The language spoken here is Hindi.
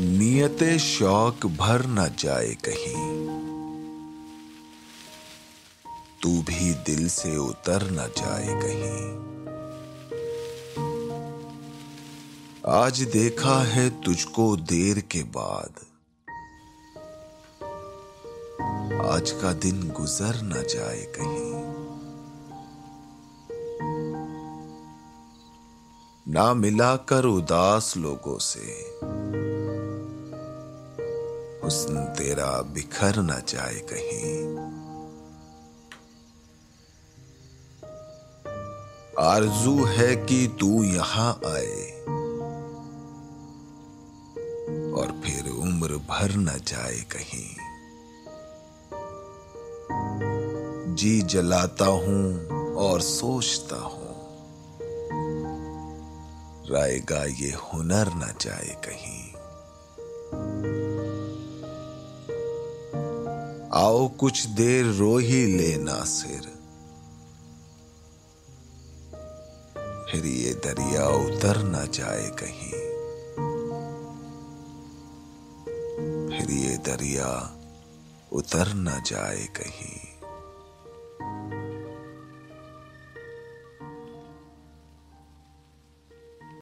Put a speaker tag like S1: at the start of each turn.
S1: नियत शौक भर न जाए कहीं। तू भी दिल से उतर न जाए कहीं। आज देखा है तुझको देर के बाद। आज का दिन गुजर न जाए कहीं। ना मिलाकर उदास लोगों से। हुस्न तेरा बिखर न जाए कहीं। आरज़ू है कि तू यहाँ आए, और फिर उम्र भर न जाए कहीं। जी जलाता हूँ और सोचता हूँ, रायगा ये हुनर न जाए कहीं। आओ कुछ देर रो ही लेना सिर। फिर ये दरिया उतर न जाए कहीं। फिर ये दरिया उतर न जाए कहीं।